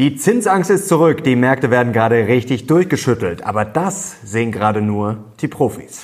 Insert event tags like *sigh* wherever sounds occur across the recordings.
Die Zinsangst ist zurück, die Märkte werden gerade richtig durchgeschüttelt, aber das sehen gerade nur die Profis.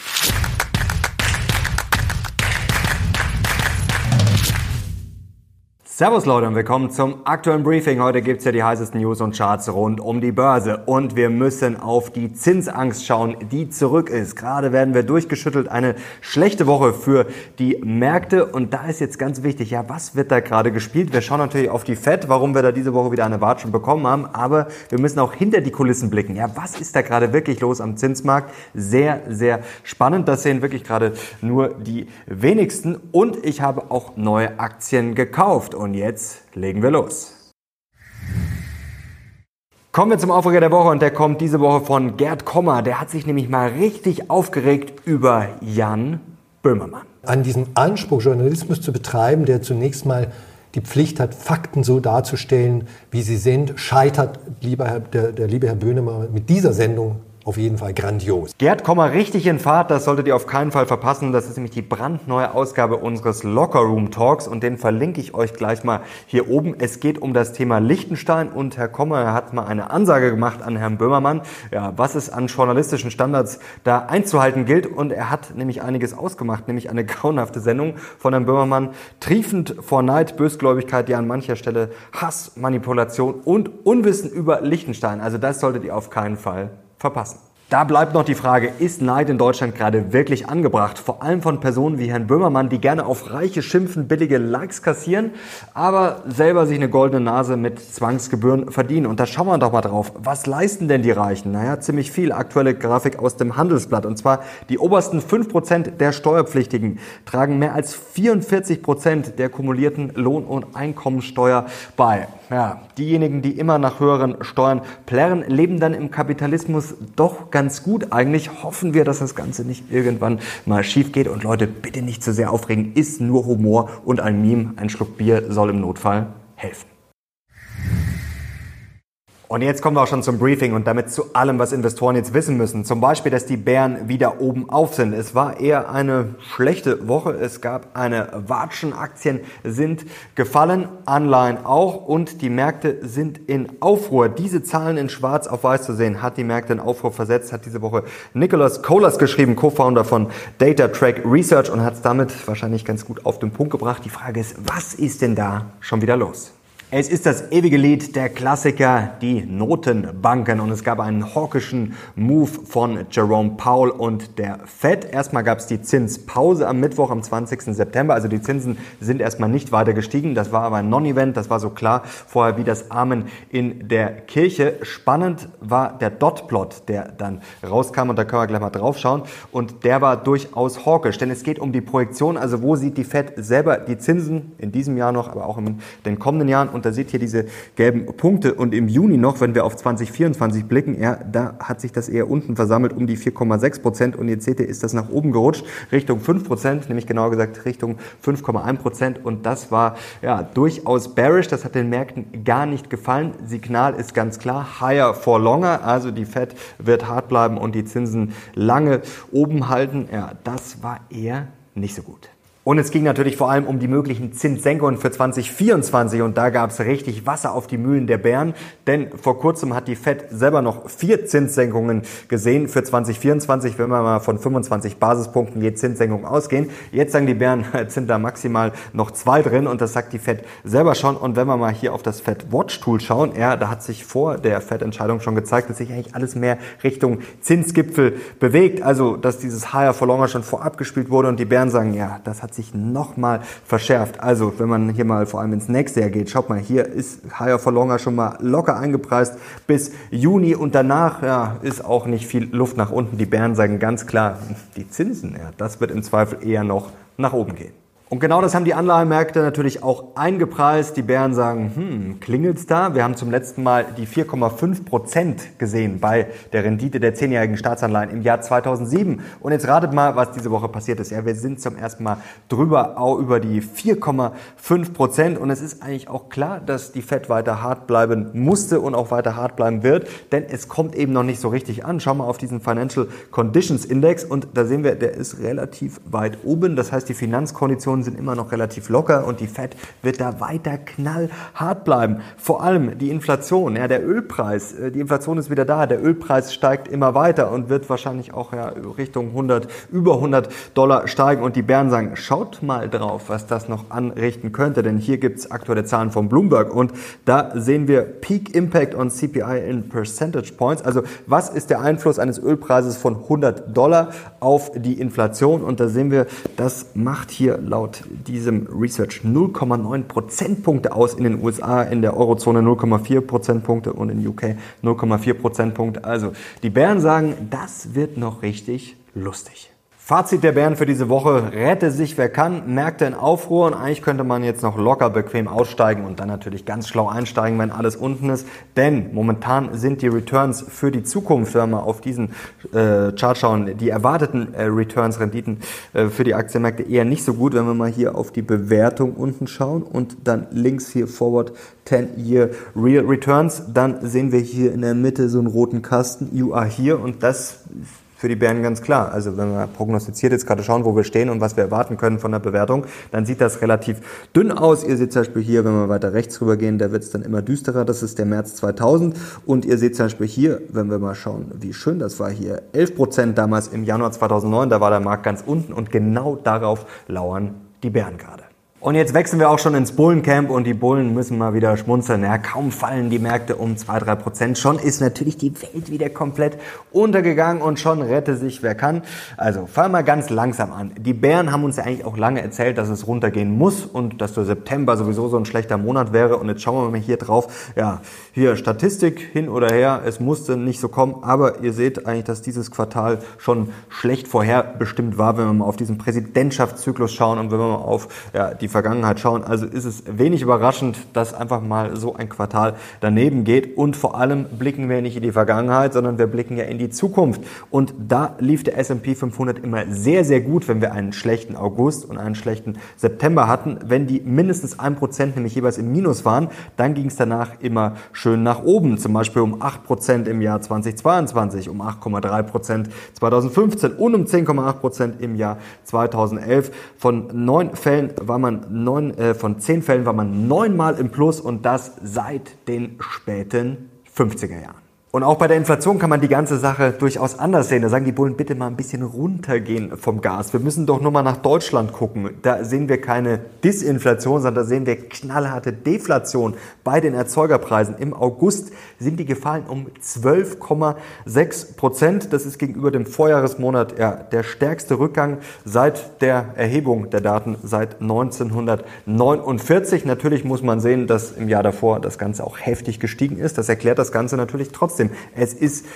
Servus Leute und willkommen zum aktuellen Briefing. Heute gibt's ja die heißesten News und Charts rund um die Börse. Und wir müssen auf die Zinsangst schauen, die zurück ist. Gerade werden wir durchgeschüttelt. Eine schlechte Woche für die Märkte. Und da ist jetzt ganz wichtig, ja, was wird da gerade gespielt? Wir schauen natürlich auf die FED, warum wir da diese Woche wieder eine Watschen bekommen haben. Aber wir müssen auch hinter die Kulissen blicken. Ja, was ist da gerade wirklich los am Zinsmarkt? Sehr, sehr spannend. Das sehen wirklich gerade nur die wenigsten. Und ich habe auch neue Aktien gekauft. Und jetzt legen wir los. Kommen wir zum Aufreger der Woche und der kommt diese Woche von Gerd Kommer. Der hat sich nämlich mal richtig aufgeregt über Jan Böhmermann. An diesem Anspruch, Journalismus zu betreiben, der zunächst mal die Pflicht hat, Fakten so darzustellen, wie sie sind, scheitert lieber Herr, der, der liebe Herr Böhmermann mit dieser Sendung auf jeden Fall grandios. Gerd, komm mal richtig in Fahrt, das solltet ihr auf keinen Fall verpassen. Das ist nämlich die brandneue Ausgabe unseres Locker Room Talks und den verlinke ich euch gleich mal hier oben. Es geht um das Thema Liechtenstein und Herr Kommer hat mal eine Ansage gemacht an Herrn Böhmermann, ja, was es an journalistischen Standards da einzuhalten gilt und er hat nämlich einiges ausgemacht, nämlich eine *laughs* grauenhafte Sendung von Herrn Böhmermann, triefend vor Neid, Bösgläubigkeit, ja an mancher Stelle Hass, Manipulation und Unwissen über Liechtenstein. Also das solltet ihr auf keinen Fall verpassen. Da bleibt noch die Frage, ist Neid in Deutschland gerade wirklich angebracht? Vor allem von Personen wie Herrn Böhmermann, die gerne auf Reiche schimpfen, billige Likes kassieren, aber selber sich eine goldene Nase mit Zwangsgebühren verdienen. Und da schauen wir doch mal drauf. Was leisten denn die Reichen? Naja, ziemlich viel. Aktuelle Grafik aus dem Handelsblatt. Und zwar die obersten 5% der Steuerpflichtigen tragen mehr als 44% der kumulierten Lohn- und Einkommensteuer bei. Ja, diejenigen, die immer nach höheren Steuern plärren, leben dann im Kapitalismus doch ganz gut. Eigentlich hoffen wir, dass das Ganze nicht irgendwann mal schief geht. Und Leute, bitte nicht zu sehr aufregen. Ist nur Humor und ein Meme. Ein Schluck Bier soll im Notfall helfen. Und jetzt kommen wir auch schon zum Briefing und damit zu allem, was Investoren jetzt wissen müssen. Zum Beispiel, dass die Bären wieder oben auf sind. Es war eher eine schlechte Woche. Es gab eine Watschen. Aktien sind gefallen, Anleihen auch und die Märkte sind in Aufruhr. Diese Zahlen in schwarz auf weiß zu sehen, hat die Märkte in Aufruhr versetzt, hat diese Woche Nicholas Kohlers geschrieben, Co-Founder von Data Track Research und hat es damit wahrscheinlich ganz gut auf den Punkt gebracht. Die Frage ist, was ist denn da schon wieder los? Es ist das ewige Lied der Klassiker, die Notenbanken. Und es gab einen hawkischen Move von Jerome Powell und der Fed. Erstmal gab es die Zinspause am Mittwoch, am 20. September. Also die Zinsen sind erstmal nicht weiter gestiegen. Das war aber ein Non-Event. Das war so klar vorher wie das Amen in der Kirche. Spannend war der Dot-Plot, der dann rauskam. Und da können wir gleich mal drauf schauen. Und der war durchaus hawkisch. Denn es geht um die Projektion. Also wo sieht die Fed selber die Zinsen in diesem Jahr noch, aber auch in den kommenden Jahren und da seht ihr diese gelben Punkte und im Juni noch, wenn wir auf 2024 blicken, ja, da hat sich das eher unten versammelt um die 4,6 Prozent und jetzt seht ihr, ist das nach oben gerutscht Richtung 5 Prozent, nämlich genauer gesagt Richtung 5,1 Prozent und das war ja durchaus bearish, das hat den Märkten gar nicht gefallen. Signal ist ganz klar, higher for longer, also die Fed wird hart bleiben und die Zinsen lange oben halten. Ja, das war eher nicht so gut. Und es ging natürlich vor allem um die möglichen Zinssenkungen für 2024 und da gab es richtig Wasser auf die Mühlen der Bären, denn vor kurzem hat die Fed selber noch vier Zinssenkungen gesehen für 2024, wenn wir mal von 25 Basispunkten je Zinssenkung ausgehen. Jetzt sagen die Bären, *laughs* jetzt sind da maximal noch zwei drin und das sagt die Fed selber schon. Und wenn wir mal hier auf das Fed Watch Tool schauen, ja, da hat sich vor der Fed-Entscheidung schon gezeigt, dass sich eigentlich alles mehr Richtung Zinsgipfel bewegt. Also, dass dieses Higher for Longer schon vorab gespielt wurde und die Bären sagen, ja, das hat sich nochmal verschärft. Also, wenn man hier mal vor allem ins nächste Jahr geht, schaut mal, hier ist Higher for Longer schon mal locker eingepreist bis Juni und danach ja, ist auch nicht viel Luft nach unten. Die Bären sagen ganz klar, die Zinsen, ja, das wird im Zweifel eher noch nach oben gehen. Und genau das haben die Anleihenmärkte natürlich auch eingepreist. Die Bären sagen, hm, klingelt's da? Wir haben zum letzten Mal die 4,5 Prozent gesehen bei der Rendite der zehnjährigen Staatsanleihen im Jahr 2007. Und jetzt ratet mal, was diese Woche passiert ist. Ja, wir sind zum ersten Mal drüber, auch über die 4,5 Prozent. Und es ist eigentlich auch klar, dass die Fed weiter hart bleiben musste und auch weiter hart bleiben wird, denn es kommt eben noch nicht so richtig an. Schau mal auf diesen Financial Conditions Index und da sehen wir, der ist relativ weit oben. Das heißt, die Finanzkonditionen Inflationen sind immer noch relativ locker und die Fed wird da weiter knallhart bleiben. Vor allem die Inflation, ja, der Ölpreis, äh, die Inflation ist wieder da, der Ölpreis steigt immer weiter und wird wahrscheinlich auch ja, Richtung 100, über 100 Dollar steigen. Und die Bären sagen, schaut mal drauf, was das noch anrichten könnte, denn hier gibt es aktuelle Zahlen von Bloomberg und da sehen wir Peak Impact on CPI in Percentage Points, also was ist der Einfluss eines Ölpreises von 100 Dollar auf die Inflation? Und da sehen wir, das macht hier laut diesem Research 0,9 Prozentpunkte aus in den USA, in der Eurozone 0,4 Prozentpunkte und in UK 0,4 Prozentpunkte. Also die Bären sagen, das wird noch richtig lustig. Fazit der Bären für diese Woche. Rette sich wer kann. Märkte in Aufruhr und eigentlich könnte man jetzt noch locker bequem aussteigen und dann natürlich ganz schlau einsteigen, wenn alles unten ist. Denn momentan sind die Returns für die Zukunft, wenn wir auf diesen äh, Chart schauen, die erwarteten äh, Returns, Renditen äh, für die Aktienmärkte eher nicht so gut. Wenn wir mal hier auf die Bewertung unten schauen und dann links hier Forward 10-Year Real Returns, dann sehen wir hier in der Mitte so einen roten Kasten. You are here und das für die Bären ganz klar. Also wenn wir prognostiziert jetzt gerade schauen, wo wir stehen und was wir erwarten können von der Bewertung, dann sieht das relativ dünn aus. Ihr seht zum Beispiel hier, wenn wir weiter rechts rüber gehen, da wird es dann immer düsterer. Das ist der März 2000. Und ihr seht zum Beispiel hier, wenn wir mal schauen, wie schön das war hier, 11 Prozent damals im Januar 2009, da war der Markt ganz unten und genau darauf lauern die Bären gerade. Und jetzt wechseln wir auch schon ins Bullencamp und die Bullen müssen mal wieder schmunzeln. Ja, kaum fallen die Märkte um 2-3 Prozent. Schon ist natürlich die Welt wieder komplett untergegangen und schon rette sich wer kann. Also fangen wir ganz langsam an. Die Bären haben uns ja eigentlich auch lange erzählt, dass es runtergehen muss und dass der September sowieso so ein schlechter Monat wäre. Und jetzt schauen wir mal hier drauf. Ja, hier Statistik hin oder her. Es musste nicht so kommen, aber ihr seht eigentlich, dass dieses Quartal schon schlecht vorherbestimmt war, wenn wir mal auf diesen Präsidentschaftszyklus schauen und wenn wir mal auf ja, die Vergangenheit schauen. Also ist es wenig überraschend, dass einfach mal so ein Quartal daneben geht. Und vor allem blicken wir nicht in die Vergangenheit, sondern wir blicken ja in die Zukunft. Und da lief der S&P 500 immer sehr, sehr gut, wenn wir einen schlechten August und einen schlechten September hatten. Wenn die mindestens ein Prozent nämlich jeweils im Minus waren, dann ging es danach immer schön nach oben. Zum Beispiel um 8 Prozent im Jahr 2022, um 8,3 Prozent 2015 und um 10,8 Prozent im Jahr 2011. Von neun Fällen war man neun, äh, von zehn Fällen war man neunmal im Plus und das seit den späten 50er Jahren. Und auch bei der Inflation kann man die ganze Sache durchaus anders sehen. Da sagen die Bullen, bitte mal ein bisschen runtergehen vom Gas. Wir müssen doch nur mal nach Deutschland gucken. Da sehen wir keine Disinflation, sondern da sehen wir knallharte Deflation bei den Erzeugerpreisen. Im August sind die gefallen um 12,6 Prozent. Das ist gegenüber dem Vorjahresmonat ja, der stärkste Rückgang seit der Erhebung der Daten seit 1949. Natürlich muss man sehen, dass im Jahr davor das Ganze auch heftig gestiegen ist. Das erklärt das Ganze natürlich trotzdem. Trotzdem, es ist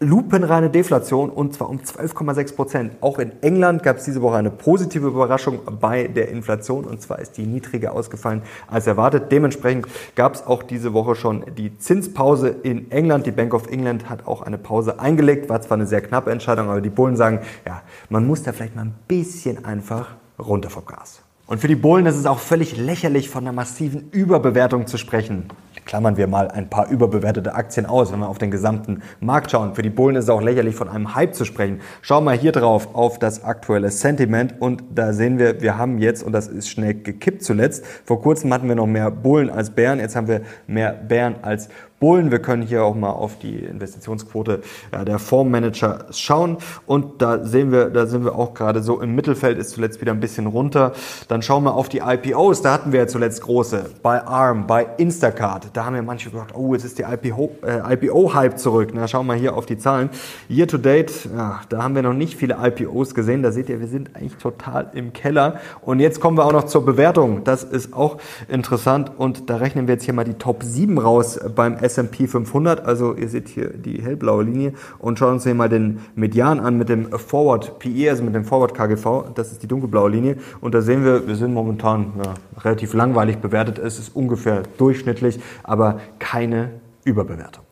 lupenreine Deflation und zwar um 12,6 Prozent. Auch in England gab es diese Woche eine positive Überraschung bei der Inflation und zwar ist die niedriger ausgefallen als erwartet. Dementsprechend gab es auch diese Woche schon die Zinspause in England. Die Bank of England hat auch eine Pause eingelegt. War zwar eine sehr knappe Entscheidung, aber die Bullen sagen, ja, man muss da vielleicht mal ein bisschen einfach runter vom Gas. Und für die Bullen ist es auch völlig lächerlich, von einer massiven Überbewertung zu sprechen klammern wir mal ein paar überbewertete Aktien aus, wenn wir auf den gesamten Markt schauen. Für die Bullen ist es auch lächerlich, von einem Hype zu sprechen. Schauen wir hier drauf auf das aktuelle Sentiment und da sehen wir, wir haben jetzt, und das ist schnell gekippt zuletzt, vor kurzem hatten wir noch mehr Bullen als Bären, jetzt haben wir mehr Bären als Bullen. Wir können hier auch mal auf die Investitionsquote ja, der Fondsmanager schauen und da sehen wir, da sind wir auch gerade so im Mittelfeld, ist zuletzt wieder ein bisschen runter. Dann schauen wir auf die IPOs, da hatten wir ja zuletzt große, bei ARM, bei Instacart. Da haben ja manche gedacht, oh, jetzt ist die IPO-Hype äh, zurück. Na, schauen wir hier auf die Zahlen. Year to date, ja, da haben wir noch nicht viele IPOs gesehen. Da seht ihr, wir sind eigentlich total im Keller. Und jetzt kommen wir auch noch zur Bewertung. Das ist auch interessant und da rechnen wir jetzt hier mal die Top 7 raus beim S&P 500, also ihr seht hier die hellblaue Linie. Und schauen uns hier mal den Median an mit dem Forward PE, also mit dem Forward KGV, das ist die dunkelblaue Linie. Und da sehen wir, wir sind momentan ja, relativ langweilig bewertet, es ist ungefähr durchschnittlich, aber keine Überbewertung.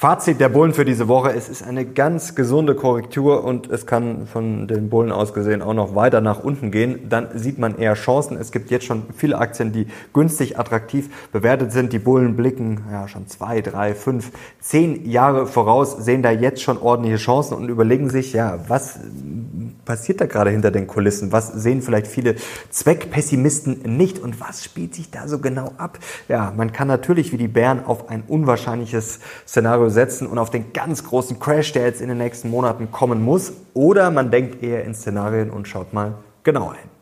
Fazit der Bullen für diese Woche, es ist eine ganz gesunde Korrektur und es kann von den Bullen aus gesehen auch noch weiter nach unten gehen. Dann sieht man eher Chancen. Es gibt jetzt schon viele Aktien, die günstig attraktiv bewertet sind. Die Bullen blicken ja schon zwei, drei, fünf, zehn Jahre voraus, sehen da jetzt schon ordentliche Chancen und überlegen sich, ja, was passiert da gerade hinter den Kulissen? Was sehen vielleicht viele Zweckpessimisten nicht? Und was spielt sich da so genau ab? Ja, man kann natürlich wie die Bären auf ein unwahrscheinliches Szenario setzen und auf den ganz großen Crash, der jetzt in den nächsten Monaten kommen muss. Oder man denkt eher in Szenarien und schaut mal genauer hin.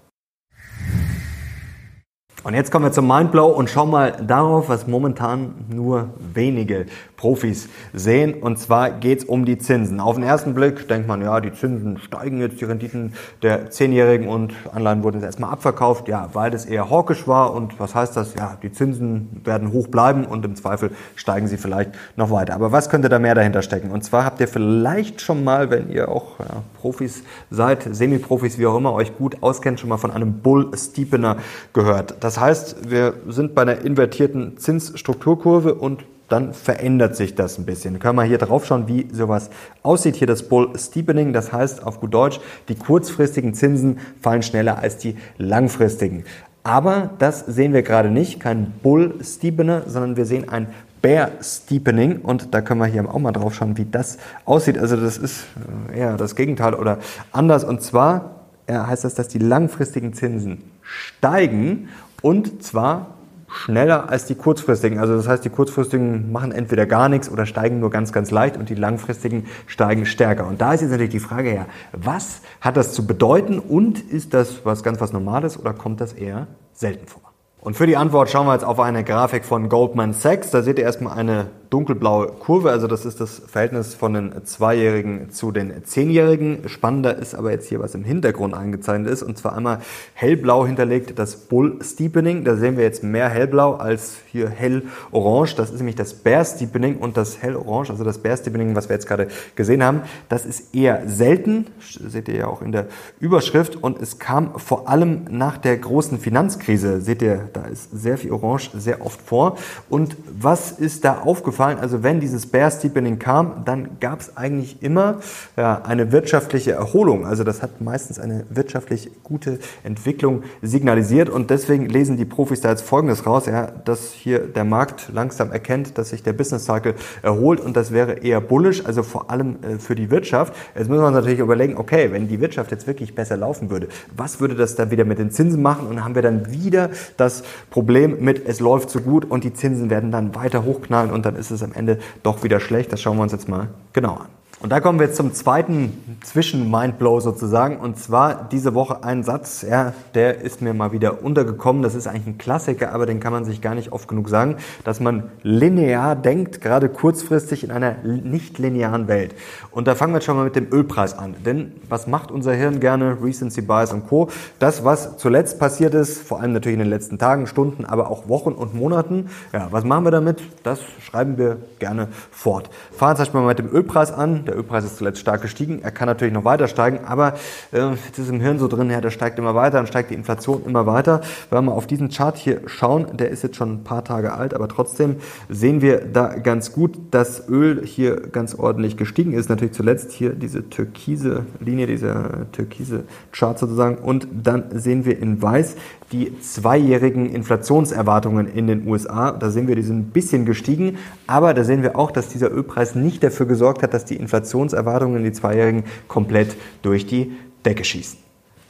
Und jetzt kommen wir zum Mindblow und schauen mal darauf, was momentan nur wenige Profis sehen. Und zwar geht es um die Zinsen. Auf den ersten Blick denkt man, ja, die Zinsen steigen jetzt, die Renditen der Zehnjährigen und Anleihen wurden jetzt erstmal abverkauft, ja, weil das eher hawkisch war. Und was heißt das? Ja, die Zinsen werden hoch bleiben und im Zweifel steigen sie vielleicht noch weiter. Aber was könnte da mehr dahinter stecken? Und zwar habt ihr vielleicht schon mal, wenn ihr auch ja, Profis seid, Semi-Profis, wie auch immer, euch gut auskennt, schon mal von einem Bull-Steepener gehört. Das heißt, wir sind bei einer invertierten Zinsstrukturkurve und dann verändert sich das ein bisschen. können wir hier drauf schauen, wie sowas aussieht. Hier das Bull Steepening, das heißt auf gut Deutsch, die kurzfristigen Zinsen fallen schneller als die langfristigen. Aber das sehen wir gerade nicht, kein Bull Steepener, sondern wir sehen ein Bear Steepening und da können wir hier auch mal drauf schauen, wie das aussieht. Also das ist äh, eher das Gegenteil oder anders und zwar heißt das, dass die langfristigen Zinsen steigen und zwar schneller als die kurzfristigen. Also das heißt, die kurzfristigen machen entweder gar nichts oder steigen nur ganz, ganz leicht und die langfristigen steigen stärker. Und da ist jetzt natürlich die Frage ja, was hat das zu bedeuten und ist das was ganz was Normales oder kommt das eher selten vor? Und für die Antwort schauen wir jetzt auf eine Grafik von Goldman Sachs. Da seht ihr erstmal eine dunkelblaue Kurve, also das ist das Verhältnis von den Zweijährigen zu den Zehnjährigen. Spannender ist aber jetzt hier, was im Hintergrund eingezeichnet ist, und zwar einmal hellblau hinterlegt das Bull Steepening. Da sehen wir jetzt mehr hellblau als hier hellorange. Das ist nämlich das Bear Steepening und das hellorange, also das Bear Steepening, was wir jetzt gerade gesehen haben, das ist eher selten, seht ihr ja auch in der Überschrift, und es kam vor allem nach der großen Finanzkrise, seht ihr, da ist sehr viel Orange sehr oft vor. Und was ist da aufgefallen? Aufgefallen, also wenn dieses Bear Steepening kam, dann gab es eigentlich immer ja, eine wirtschaftliche Erholung. Also das hat meistens eine wirtschaftlich gute Entwicklung signalisiert und deswegen lesen die Profis da jetzt Folgendes raus, ja, dass hier der Markt langsam erkennt, dass sich der Business Cycle erholt und das wäre eher bullish, also vor allem äh, für die Wirtschaft. Jetzt müssen wir uns natürlich überlegen, okay, wenn die Wirtschaft jetzt wirklich besser laufen würde, was würde das dann wieder mit den Zinsen machen und haben wir dann wieder das Problem mit, es läuft so gut und die Zinsen werden dann weiter hochknallen und dann ist ist es am Ende doch wieder schlecht. Das schauen wir uns jetzt mal genau an. Und da kommen wir jetzt zum zweiten Zwischen-Mindblow sozusagen. Und zwar diese Woche ein Satz, ja, der ist mir mal wieder untergekommen. Das ist eigentlich ein Klassiker, aber den kann man sich gar nicht oft genug sagen, dass man linear denkt, gerade kurzfristig in einer nicht linearen Welt. Und da fangen wir jetzt schon mal mit dem Ölpreis an. Denn was macht unser Hirn gerne? Recency Bias und Co. Das, was zuletzt passiert ist, vor allem natürlich in den letzten Tagen, Stunden, aber auch Wochen und Monaten. Ja, was machen wir damit? Das schreiben wir gerne fort. Fahren wir mal mit dem Ölpreis an. Der Ölpreis ist zuletzt stark gestiegen. Er kann natürlich noch weiter steigen, aber äh, es ist im Hirn so drin, ja, der steigt immer weiter, dann steigt die Inflation immer weiter. Wenn wir mal auf diesen Chart hier schauen, der ist jetzt schon ein paar Tage alt, aber trotzdem sehen wir da ganz gut, dass Öl hier ganz ordentlich gestiegen ist. Natürlich zuletzt hier diese türkise Linie, dieser türkise Chart sozusagen. Und dann sehen wir in weiß die zweijährigen Inflationserwartungen in den USA. Da sehen wir, die sind ein bisschen gestiegen, aber da sehen wir auch, dass dieser Ölpreis nicht dafür gesorgt hat, dass die Inflationserwartungen in die zweijährigen komplett durch die Decke schießen.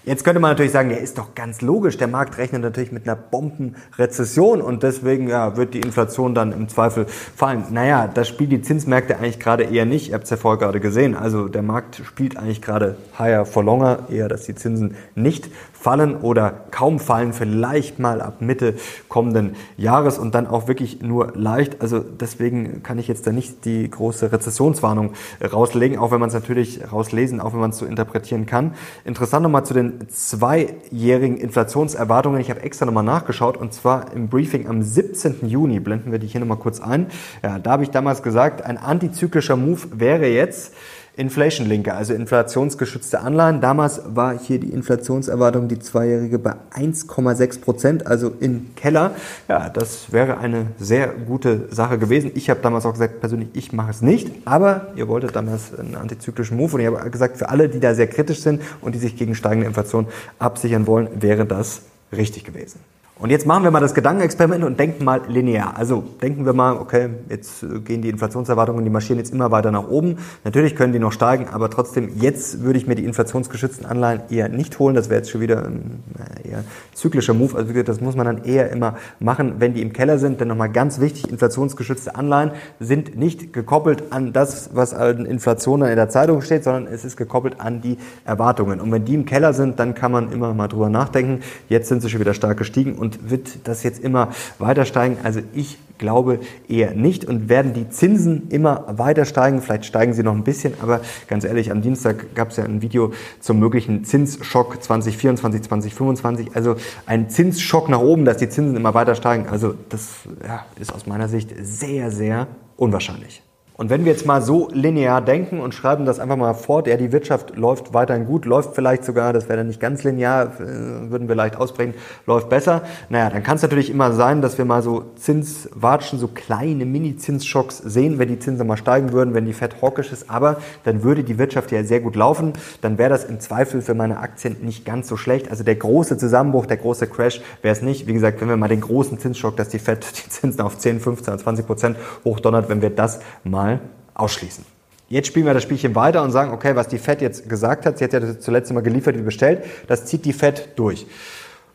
Jetzt könnte man natürlich sagen, ja, ist doch ganz logisch. Der Markt rechnet natürlich mit einer Bombenrezession und deswegen ja, wird die Inflation dann im Zweifel fallen. Naja, das spielt die Zinsmärkte eigentlich gerade eher nicht. Ihr habt es ja vorher gerade gesehen. Also der Markt spielt eigentlich gerade higher for longer, eher, dass die Zinsen nicht fallen oder kaum fallen, vielleicht mal ab Mitte kommenden Jahres und dann auch wirklich nur leicht. Also deswegen kann ich jetzt da nicht die große Rezessionswarnung rauslegen, auch wenn man es natürlich rauslesen, auch wenn man es so interpretieren kann. Interessant nochmal zu den zweijährigen Inflationserwartungen. Ich habe extra nochmal nachgeschaut und zwar im Briefing am 17. Juni, blenden wir die hier nochmal kurz ein. Ja, da habe ich damals gesagt, ein antizyklischer Move wäre jetzt, Inflation Linker, also inflationsgeschützte Anleihen. Damals war hier die Inflationserwartung, die zweijährige, bei 1,6 Prozent, also im Keller. Ja, das wäre eine sehr gute Sache gewesen. Ich habe damals auch gesagt, persönlich, ich mache es nicht, aber ihr wolltet damals einen antizyklischen Move und ich habe gesagt, für alle, die da sehr kritisch sind und die sich gegen steigende Inflation absichern wollen, wäre das richtig gewesen. Und jetzt machen wir mal das Gedankenexperiment und denken mal linear. Also denken wir mal, okay, jetzt gehen die Inflationserwartungen, die marschieren jetzt immer weiter nach oben. Natürlich können die noch steigen, aber trotzdem, jetzt würde ich mir die inflationsgeschützten Anleihen eher nicht holen. Das wäre jetzt schon wieder ein eher zyklischer Move. Also das muss man dann eher immer machen, wenn die im Keller sind. Denn nochmal ganz wichtig, inflationsgeschützte Anleihen sind nicht gekoppelt an das, was an Inflation in der Zeitung steht, sondern es ist gekoppelt an die Erwartungen. Und wenn die im Keller sind, dann kann man immer mal drüber nachdenken. Jetzt sind sie schon wieder stark gestiegen und wird das jetzt immer weiter steigen? Also ich glaube eher nicht. Und werden die Zinsen immer weiter steigen? Vielleicht steigen sie noch ein bisschen, aber ganz ehrlich, am Dienstag gab es ja ein Video zum möglichen Zinsschock 2024, 2025. Also ein Zinsschock nach oben, dass die Zinsen immer weiter steigen. Also das ja, ist aus meiner Sicht sehr, sehr unwahrscheinlich. Und wenn wir jetzt mal so linear denken und schreiben das einfach mal fort, ja, die Wirtschaft läuft weiterhin gut, läuft vielleicht sogar, das wäre dann nicht ganz linear, äh, würden wir leicht ausbringen, läuft besser. Naja, dann kann es natürlich immer sein, dass wir mal so Zinswatschen, so kleine Mini-Zinsschocks sehen, wenn die Zinsen mal steigen würden, wenn die Fed hawkisch ist. Aber dann würde die Wirtschaft ja sehr gut laufen. Dann wäre das im Zweifel für meine Aktien nicht ganz so schlecht. Also der große Zusammenbruch, der große Crash wäre es nicht. Wie gesagt, wenn wir mal den großen Zinsschock, dass die Fed die Zinsen auf 10, 15, 20 Prozent hochdonnert, wenn wir das mal mal ausschließen. Jetzt spielen wir das Spielchen weiter und sagen, okay, was die Fed jetzt gesagt hat, sie hat ja das zuletzt immer geliefert wie bestellt, das zieht die Fed durch.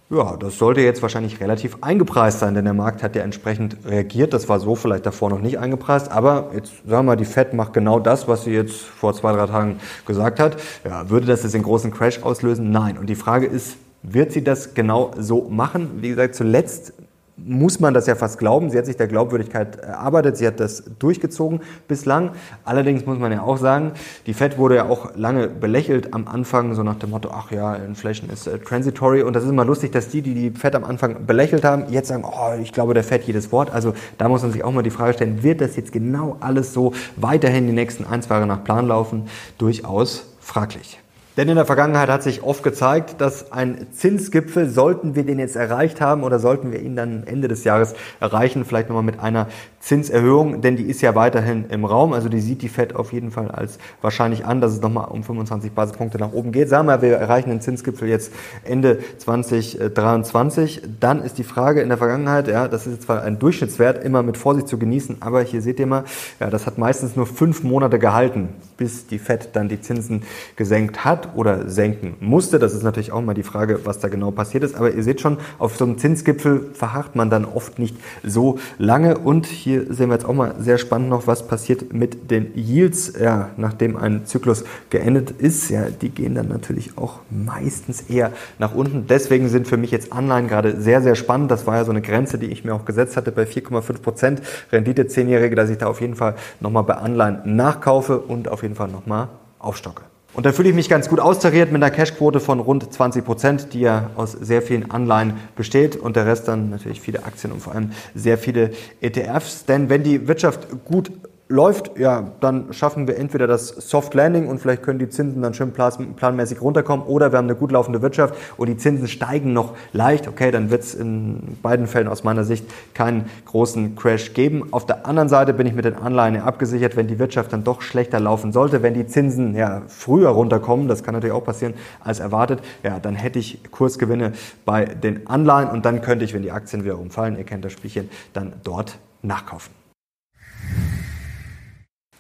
Ja, das sollte jetzt wahrscheinlich relativ eingepreist sein, denn der Markt hat ja entsprechend reagiert. Das war so vielleicht davor noch nicht eingepreist, aber jetzt sagen wir mal, die Fed macht genau das, was sie jetzt vor zwei, drei Tagen gesagt hat. Ja, würde das jetzt den großen Crash auslösen? Nein. Und die Frage ist, wird sie das genau so machen? Wie gesagt, zuletzt muss man das ja fast glauben. Sie hat sich der Glaubwürdigkeit erarbeitet, sie hat das durchgezogen bislang. Allerdings muss man ja auch sagen, die Fed wurde ja auch lange belächelt am Anfang, so nach dem Motto, ach ja, Inflation ist äh, transitory. Und das ist immer lustig, dass die, die die Fed am Anfang belächelt haben, jetzt sagen, oh, ich glaube der Fed jedes Wort. Also da muss man sich auch mal die Frage stellen, wird das jetzt genau alles so weiterhin die nächsten ein, zwei Jahre nach Plan laufen? Durchaus fraglich. Denn in der Vergangenheit hat sich oft gezeigt, dass ein Zinsgipfel, sollten wir den jetzt erreicht haben oder sollten wir ihn dann Ende des Jahres erreichen, vielleicht nochmal mit einer Zinserhöhung, denn die ist ja weiterhin im Raum. Also die sieht die Fed auf jeden Fall als wahrscheinlich an, dass es nochmal um 25 Basispunkte nach oben geht. Sagen wir, wir erreichen den Zinsgipfel jetzt Ende 2023. Dann ist die Frage in der Vergangenheit, ja, das ist zwar ein Durchschnittswert, immer mit Vorsicht zu genießen, aber hier seht ihr mal, ja, das hat meistens nur fünf Monate gehalten, bis die Fed dann die Zinsen gesenkt hat oder senken musste. Das ist natürlich auch mal die Frage, was da genau passiert ist. Aber ihr seht schon, auf so einem Zinsgipfel verharrt man dann oft nicht so lange und hier hier sehen wir jetzt auch mal sehr spannend noch, was passiert mit den Yields, ja, nachdem ein Zyklus geendet ist. Ja, die gehen dann natürlich auch meistens eher nach unten. Deswegen sind für mich jetzt Anleihen gerade sehr, sehr spannend. Das war ja so eine Grenze, die ich mir auch gesetzt hatte bei 4,5 Prozent Rendite zehnjährige, dass ich da auf jeden Fall nochmal bei Anleihen nachkaufe und auf jeden Fall nochmal aufstocke. Und da fühle ich mich ganz gut austariert mit einer Cashquote von rund 20 Prozent, die ja aus sehr vielen Anleihen besteht und der Rest dann natürlich viele Aktien und vor allem sehr viele ETFs. Denn wenn die Wirtschaft gut läuft, ja, dann schaffen wir entweder das Soft Landing und vielleicht können die Zinsen dann schön planmäßig runterkommen oder wir haben eine gut laufende Wirtschaft und die Zinsen steigen noch leicht. Okay, dann wird es in beiden Fällen aus meiner Sicht keinen großen Crash geben. Auf der anderen Seite bin ich mit den Anleihen abgesichert, wenn die Wirtschaft dann doch schlechter laufen sollte, wenn die Zinsen ja früher runterkommen, das kann natürlich auch passieren als erwartet, ja, dann hätte ich Kursgewinne bei den Anleihen und dann könnte ich, wenn die Aktien wieder umfallen, ihr kennt das Spielchen, dann dort nachkaufen.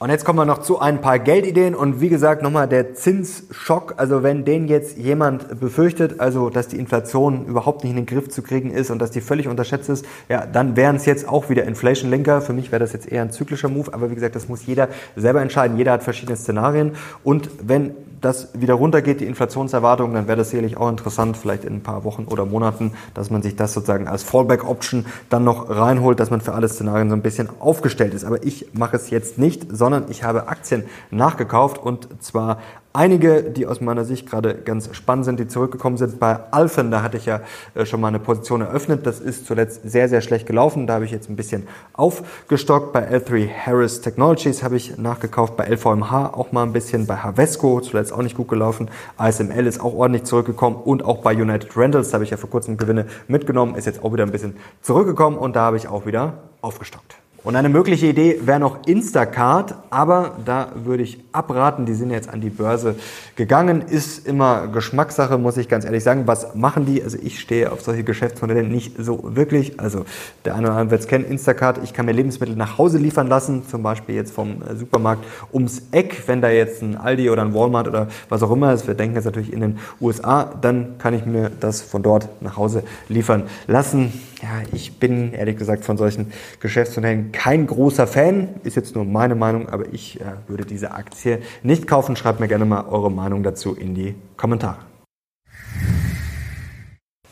Und jetzt kommen wir noch zu ein paar Geldideen und wie gesagt nochmal der Zinsschock. Also wenn den jetzt jemand befürchtet, also dass die Inflation überhaupt nicht in den Griff zu kriegen ist und dass die völlig unterschätzt ist, ja, dann wären es jetzt auch wieder Inflation Linker. Für mich wäre das jetzt eher ein zyklischer Move, aber wie gesagt, das muss jeder selber entscheiden. Jeder hat verschiedene Szenarien und wenn das wieder runtergeht, die Inflationserwartungen, dann wäre das sicherlich auch interessant, vielleicht in ein paar Wochen oder Monaten, dass man sich das sozusagen als Fallback-Option dann noch reinholt, dass man für alle Szenarien so ein bisschen aufgestellt ist. Aber ich mache es jetzt nicht, sondern ich habe Aktien nachgekauft und zwar Einige, die aus meiner Sicht gerade ganz spannend sind, die zurückgekommen sind. Bei Alphen, da hatte ich ja äh, schon mal eine Position eröffnet. Das ist zuletzt sehr, sehr schlecht gelaufen. Da habe ich jetzt ein bisschen aufgestockt. Bei L3 Harris Technologies habe ich nachgekauft. Bei LVMH auch mal ein bisschen. Bei Havesco zuletzt auch nicht gut gelaufen. ASML ist auch ordentlich zurückgekommen. Und auch bei United Rentals, habe ich ja vor kurzem Gewinne mitgenommen, ist jetzt auch wieder ein bisschen zurückgekommen. Und da habe ich auch wieder aufgestockt. Und eine mögliche Idee wäre noch Instacart, aber da würde ich abraten. Die sind jetzt an die Börse gegangen. Ist immer Geschmackssache, muss ich ganz ehrlich sagen. Was machen die? Also ich stehe auf solche Geschäftsmodelle nicht so wirklich. Also der eine oder andere wird es kennen, Instacart. Ich kann mir Lebensmittel nach Hause liefern lassen, zum Beispiel jetzt vom äh, Supermarkt ums Eck. Wenn da jetzt ein Aldi oder ein Walmart oder was auch immer ist, wir denken jetzt natürlich in den USA, dann kann ich mir das von dort nach Hause liefern lassen. Ja, ich bin ehrlich gesagt von solchen Geschäftsmodellen kein großer Fan. Ist jetzt nur meine Meinung, aber ich äh, würde diese Aktie nicht kaufen. Schreibt mir gerne mal eure Meinung dazu in die Kommentare.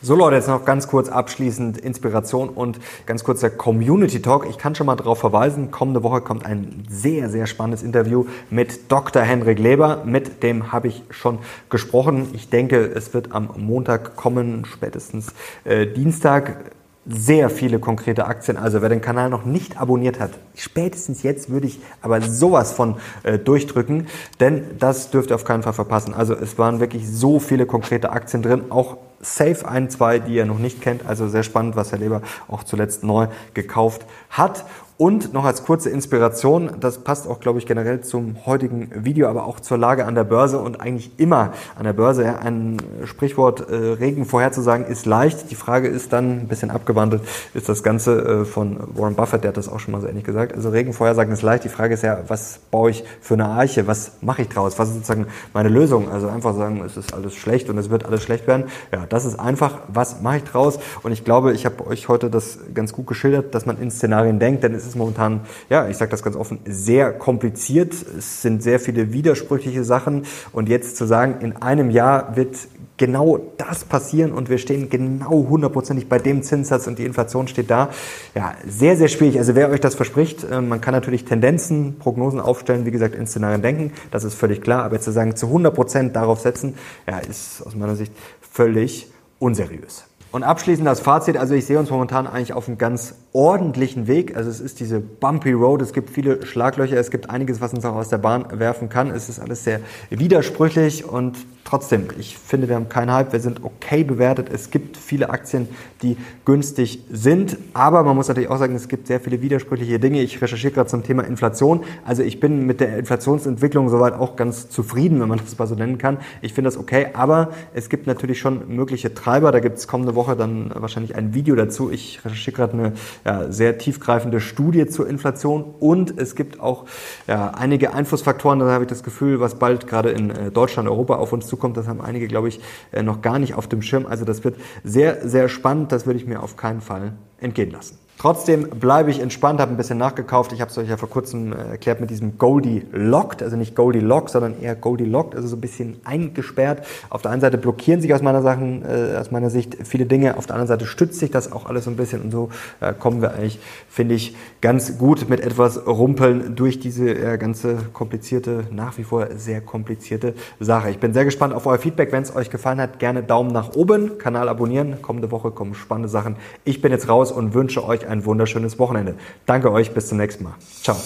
So Leute, jetzt noch ganz kurz abschließend Inspiration und ganz kurzer Community Talk. Ich kann schon mal darauf verweisen, kommende Woche kommt ein sehr, sehr spannendes Interview mit Dr. Henrik Leber. Mit dem habe ich schon gesprochen. Ich denke, es wird am Montag kommen, spätestens äh, Dienstag sehr viele konkrete Aktien. Also wer den Kanal noch nicht abonniert hat, spätestens jetzt würde ich aber sowas von äh, durchdrücken, denn das dürft ihr auf keinen Fall verpassen. Also es waren wirklich so viele konkrete Aktien drin, auch safe ein, zwei, die ihr noch nicht kennt. Also sehr spannend, was Herr Leber auch zuletzt neu gekauft hat. Und noch als kurze Inspiration, das passt auch, glaube ich, generell zum heutigen Video, aber auch zur Lage an der Börse und eigentlich immer an der Börse. Ein Sprichwort, äh, Regen vorherzusagen, ist leicht. Die Frage ist dann, ein bisschen abgewandelt, ist das Ganze äh, von Warren Buffett, der hat das auch schon mal so ähnlich gesagt. Also Regen vorhersagen ist leicht. Die Frage ist ja, was baue ich für eine Arche? Was mache ich draus? Was ist sozusagen meine Lösung? Also einfach sagen, es ist alles schlecht und es wird alles schlecht werden. Ja, das ist einfach, was mache ich draus? Und ich glaube, ich habe euch heute das ganz gut geschildert, dass man in Szenarien denkt, denn es ist momentan, ja, ich sage das ganz offen, sehr kompliziert. Es sind sehr viele widersprüchliche Sachen. Und jetzt zu sagen, in einem Jahr wird genau das passieren und wir stehen genau hundertprozentig bei dem Zinssatz und die Inflation steht da. Ja, sehr, sehr schwierig. Also wer euch das verspricht, äh, man kann natürlich Tendenzen, Prognosen aufstellen, wie gesagt, in Szenarien denken, das ist völlig klar, aber zu sagen, zu 100 Prozent darauf setzen, ja, ist aus meiner Sicht völlig unseriös. Und abschließend das Fazit, also ich sehe uns momentan eigentlich auf einem ganz ordentlichen Weg. Also es ist diese bumpy road, es gibt viele Schlaglöcher, es gibt einiges, was uns auch aus der Bahn werfen kann. Es ist alles sehr widersprüchlich und trotzdem, ich finde, wir haben keinen Hype, wir sind okay bewertet. Es gibt viele Aktien, die günstig sind, aber man muss natürlich auch sagen, es gibt sehr viele widersprüchliche Dinge. Ich recherchiere gerade zum Thema Inflation. Also ich bin mit der Inflationsentwicklung soweit auch ganz zufrieden, wenn man das mal so nennen kann. Ich finde das okay, aber es gibt natürlich schon mögliche Treiber. Da gibt es kommende Woche dann wahrscheinlich ein Video dazu. Ich recherchiere gerade eine ja, sehr tiefgreifende Studie zur Inflation und es gibt auch ja, einige Einflussfaktoren, da habe ich das Gefühl, was bald gerade in äh, Deutschland, Europa auf uns zukommt, das haben einige, glaube ich, äh, noch gar nicht auf dem Schirm. Also das wird sehr, sehr spannend, das würde ich mir auf keinen Fall entgehen lassen. Trotzdem bleibe ich entspannt, habe ein bisschen nachgekauft. Ich habe es euch ja vor kurzem äh, erklärt mit diesem Goldie Locked, also nicht Goldie Lock, sondern eher Goldie Locked, also so ein bisschen eingesperrt. Auf der einen Seite blockieren sich aus meiner, Sachen, äh, aus meiner Sicht viele Dinge, auf der anderen Seite stützt sich das auch alles so ein bisschen und so äh, kommen wir eigentlich, finde ich, ganz gut mit etwas Rumpeln durch diese äh, ganze komplizierte, nach wie vor sehr komplizierte Sache. Ich bin sehr gespannt auf euer Feedback. Wenn es euch gefallen hat, gerne Daumen nach oben, Kanal abonnieren. Kommende Woche kommen spannende Sachen. Ich bin jetzt raus und wünsche euch ein wunderschönes Wochenende. Danke euch, bis zum nächsten Mal. Ciao.